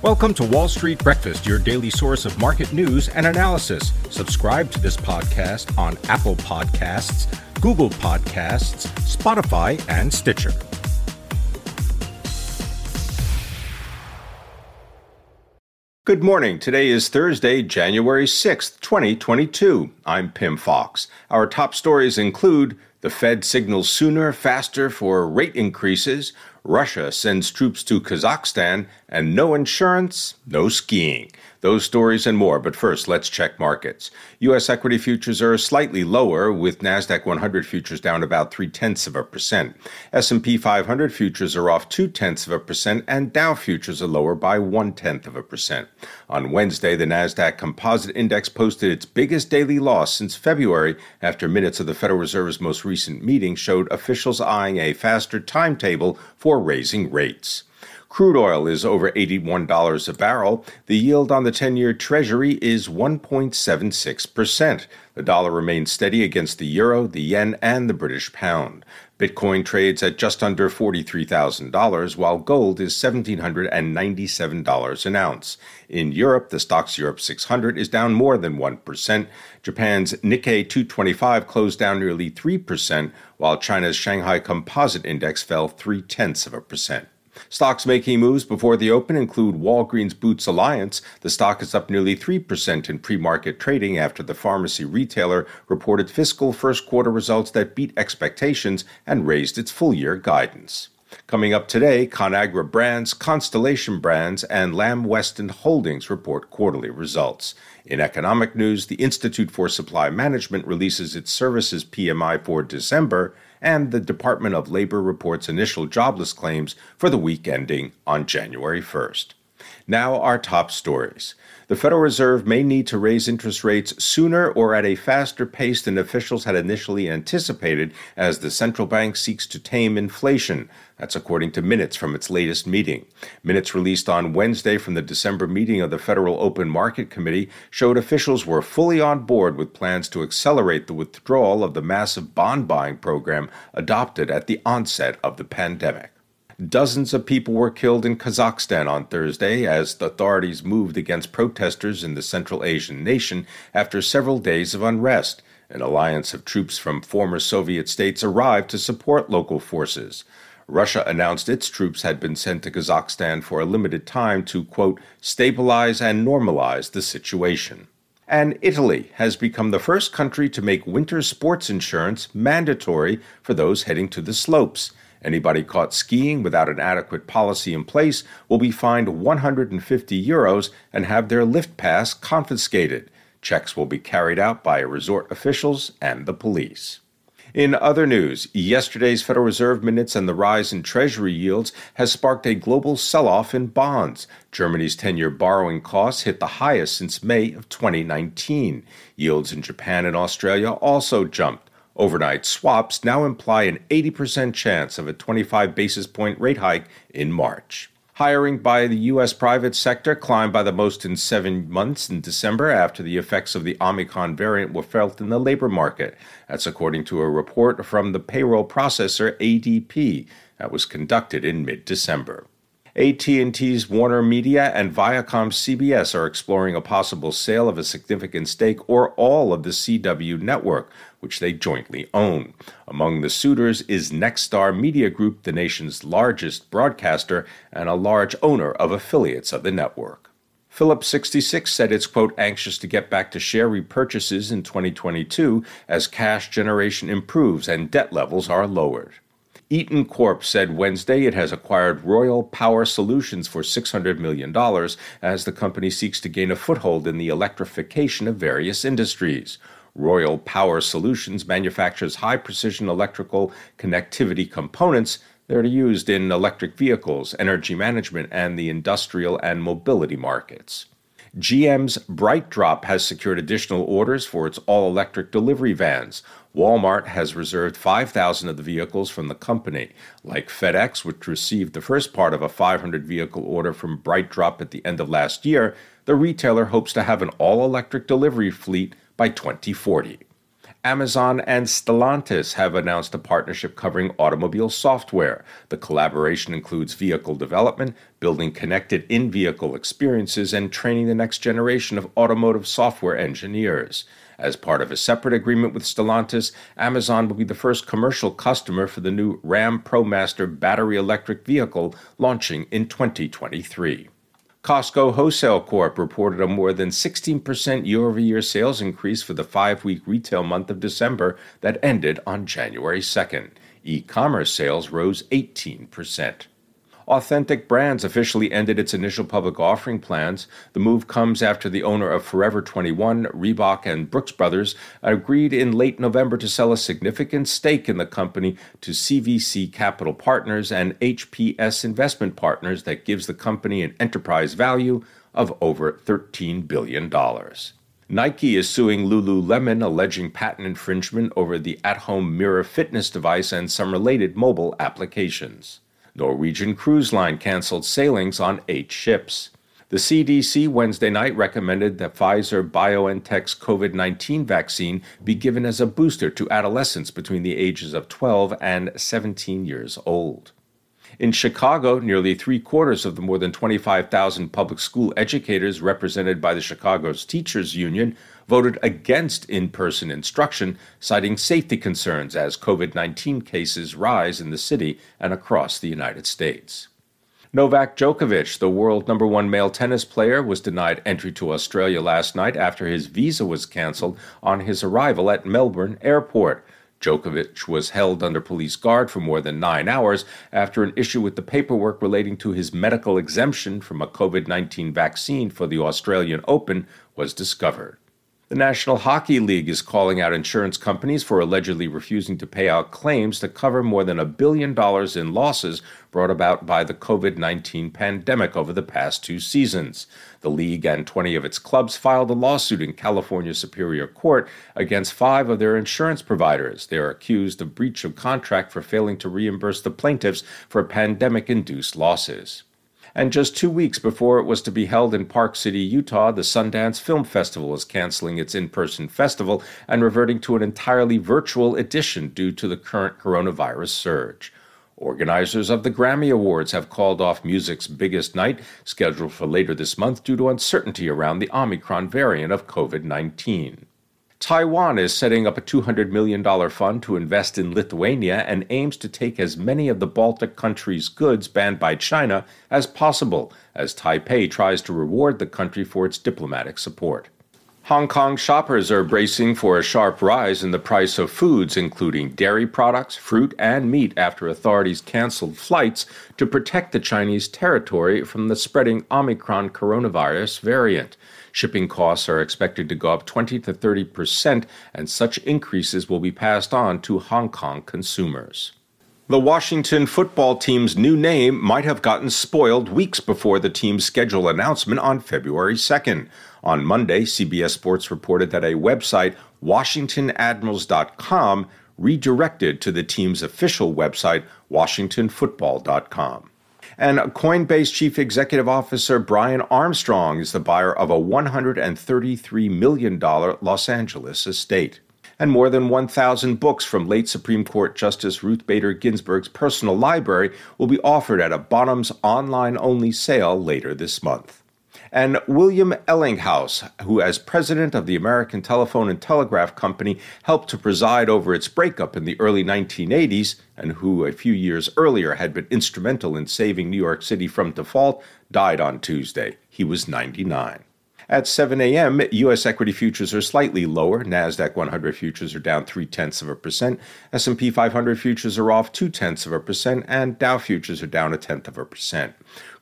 Welcome to Wall Street Breakfast, your daily source of market news and analysis. Subscribe to this podcast on Apple Podcasts, Google Podcasts, Spotify, and Stitcher. Good morning. Today is Thursday, January 6th, 2022. I'm Pim Fox. Our top stories include the Fed signals sooner, faster for rate increases, Russia sends troops to Kazakhstan, and no insurance, no skiing. Those stories and more, but first let's check markets. U.S. equity futures are slightly lower, with Nasdaq 100 futures down about three tenths of a percent. S&P 500 futures are off two tenths of a percent, and Dow futures are lower by one tenth of a percent. On Wednesday, the Nasdaq Composite Index posted its biggest daily loss since February, after minutes of the Federal Reserve's most recent meeting showed officials eyeing a faster timetable for raising rates. Crude oil is over $81 a barrel. The yield on the 10 year Treasury is 1.76%. The dollar remains steady against the euro, the yen, and the British pound. Bitcoin trades at just under $43,000, while gold is $1,797 an ounce. In Europe, the STOXX Europe 600 is down more than 1%. Japan's Nikkei 225 closed down nearly 3%, while China's Shanghai Composite Index fell three tenths of a percent. Stocks making moves before the open include Walgreens Boots Alliance. The stock is up nearly 3% in pre market trading after the pharmacy retailer reported fiscal first quarter results that beat expectations and raised its full year guidance. Coming up today, ConAgra Brands, Constellation Brands, and Lamb Weston Holdings report quarterly results. In economic news, the Institute for Supply Management releases its services PMI for December, and the Department of Labor reports initial jobless claims for the week ending on January 1st. Now, our top stories. The Federal Reserve may need to raise interest rates sooner or at a faster pace than officials had initially anticipated as the central bank seeks to tame inflation. That's according to minutes from its latest meeting. Minutes released on Wednesday from the December meeting of the Federal Open Market Committee showed officials were fully on board with plans to accelerate the withdrawal of the massive bond buying program adopted at the onset of the pandemic. Dozens of people were killed in Kazakhstan on Thursday as the authorities moved against protesters in the Central Asian nation after several days of unrest. An alliance of troops from former Soviet states arrived to support local forces. Russia announced its troops had been sent to Kazakhstan for a limited time to, quote, stabilize and normalize the situation. And Italy has become the first country to make winter sports insurance mandatory for those heading to the slopes. Anybody caught skiing without an adequate policy in place will be fined 150 euros and have their lift pass confiscated. Checks will be carried out by resort officials and the police. In other news, yesterday's Federal Reserve minutes and the rise in Treasury yields has sparked a global sell off in bonds. Germany's 10 year borrowing costs hit the highest since May of 2019. Yields in Japan and Australia also jumped. Overnight swaps now imply an 80% chance of a 25 basis point rate hike in March. Hiring by the U.S. private sector climbed by the most in seven months in December after the effects of the Omicron variant were felt in the labor market. That's according to a report from the payroll processor ADP that was conducted in mid December. AT&T's Warner Media and Viacom CBS are exploring a possible sale of a significant stake or all of the CW network, which they jointly own. Among the suitors is Nexstar Media Group, the nation's largest broadcaster and a large owner of affiliates of the network. Phillips 66 said it's, quote, anxious to get back to share repurchases in 2022 as cash generation improves and debt levels are lowered. Eaton Corp said Wednesday it has acquired Royal Power Solutions for $600 million as the company seeks to gain a foothold in the electrification of various industries. Royal Power Solutions manufactures high precision electrical connectivity components that are used in electric vehicles, energy management, and the industrial and mobility markets. GM's BrightDrop has secured additional orders for its all electric delivery vans. Walmart has reserved 5,000 of the vehicles from the company. Like FedEx, which received the first part of a 500 vehicle order from BrightDrop at the end of last year, the retailer hopes to have an all electric delivery fleet by 2040. Amazon and Stellantis have announced a partnership covering automobile software. The collaboration includes vehicle development, building connected in vehicle experiences, and training the next generation of automotive software engineers. As part of a separate agreement with Stellantis, Amazon will be the first commercial customer for the new Ram ProMaster battery electric vehicle launching in 2023. Costco Wholesale Corp reported a more than 16% year over year sales increase for the five week retail month of December that ended on January 2nd. E commerce sales rose 18%. Authentic Brands officially ended its initial public offering plans. The move comes after the owner of Forever 21, Reebok, and Brooks Brothers agreed in late November to sell a significant stake in the company to CVC Capital Partners and HPS Investment Partners that gives the company an enterprise value of over $13 billion. Nike is suing Lululemon, alleging patent infringement over the at home mirror fitness device and some related mobile applications. Norwegian Cruise Line canceled sailings on eight ships. The CDC Wednesday night recommended that Pfizer BioNTech's COVID 19 vaccine be given as a booster to adolescents between the ages of 12 and 17 years old. In Chicago, nearly three quarters of the more than 25,000 public school educators represented by the Chicago's Teachers Union voted against in person instruction, citing safety concerns as COVID 19 cases rise in the city and across the United States. Novak Djokovic, the world number one male tennis player, was denied entry to Australia last night after his visa was cancelled on his arrival at Melbourne Airport. Djokovic was held under police guard for more than nine hours after an issue with the paperwork relating to his medical exemption from a COVID 19 vaccine for the Australian Open was discovered. The National Hockey League is calling out insurance companies for allegedly refusing to pay out claims to cover more than a billion dollars in losses brought about by the COVID 19 pandemic over the past two seasons. The league and 20 of its clubs filed a lawsuit in California Superior Court against five of their insurance providers. They are accused of breach of contract for failing to reimburse the plaintiffs for pandemic induced losses. And just two weeks before it was to be held in Park City, Utah, the Sundance Film Festival is canceling its in person festival and reverting to an entirely virtual edition due to the current coronavirus surge. Organizers of the Grammy Awards have called off music's biggest night, scheduled for later this month due to uncertainty around the Omicron variant of COVID 19. Taiwan is setting up a $200 million fund to invest in Lithuania and aims to take as many of the Baltic countries' goods banned by China as possible, as Taipei tries to reward the country for its diplomatic support. Hong Kong shoppers are bracing for a sharp rise in the price of foods, including dairy products, fruit, and meat, after authorities canceled flights to protect the Chinese territory from the spreading Omicron coronavirus variant. Shipping costs are expected to go up 20 to 30 percent, and such increases will be passed on to Hong Kong consumers. The Washington football team's new name might have gotten spoiled weeks before the team's schedule announcement on February 2nd. On Monday, CBS Sports reported that a website, WashingtonAdmirals.com, redirected to the team's official website, WashingtonFootball.com. And Coinbase Chief Executive Officer Brian Armstrong is the buyer of a $133 million Los Angeles estate. And more than 1,000 books from late Supreme Court Justice Ruth Bader Ginsburg's personal library will be offered at a Bonhams online only sale later this month and William Ellinghaus, who, as president of the American Telephone and Telegraph Company, helped to preside over its breakup in the early 1980s, and who a few years earlier had been instrumental in saving New York City from default, died on Tuesday. He was 99. At 7 a.m., U.S. equity futures are slightly lower. Nasdaq 100 futures are down three tenths of a percent. S&P 500 futures are off two tenths of a percent, and Dow futures are down a tenth of a percent.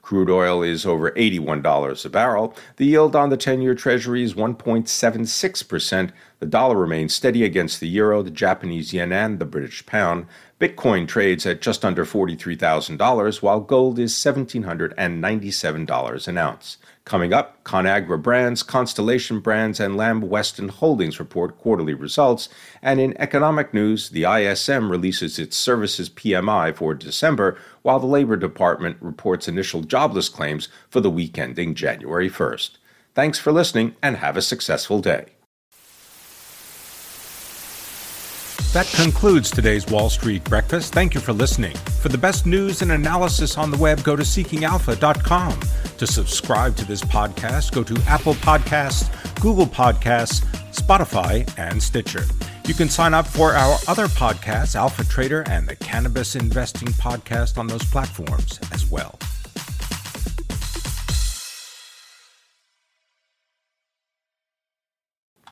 Crude oil is over $81 a barrel. The yield on the 10 year Treasury is 1.76%. The dollar remains steady against the euro, the Japanese yen, and the British pound. Bitcoin trades at just under $43,000, while gold is $1,797 an ounce. Coming up, ConAgra Brands, Constellation Brands, and Lamb Weston Holdings report quarterly results. And in economic news, the ISM releases its services PMI for December, while the Labor Department reports initial jobless claims for the week ending January 1st. Thanks for listening and have a successful day. That concludes today's Wall Street Breakfast. Thank you for listening. For the best news and analysis on the web, go to seekingalpha.com. To subscribe to this podcast, go to Apple Podcasts, Google Podcasts, Spotify, and Stitcher. You can sign up for our other podcasts, Alpha Trader and the Cannabis Investing Podcast, on those platforms as well.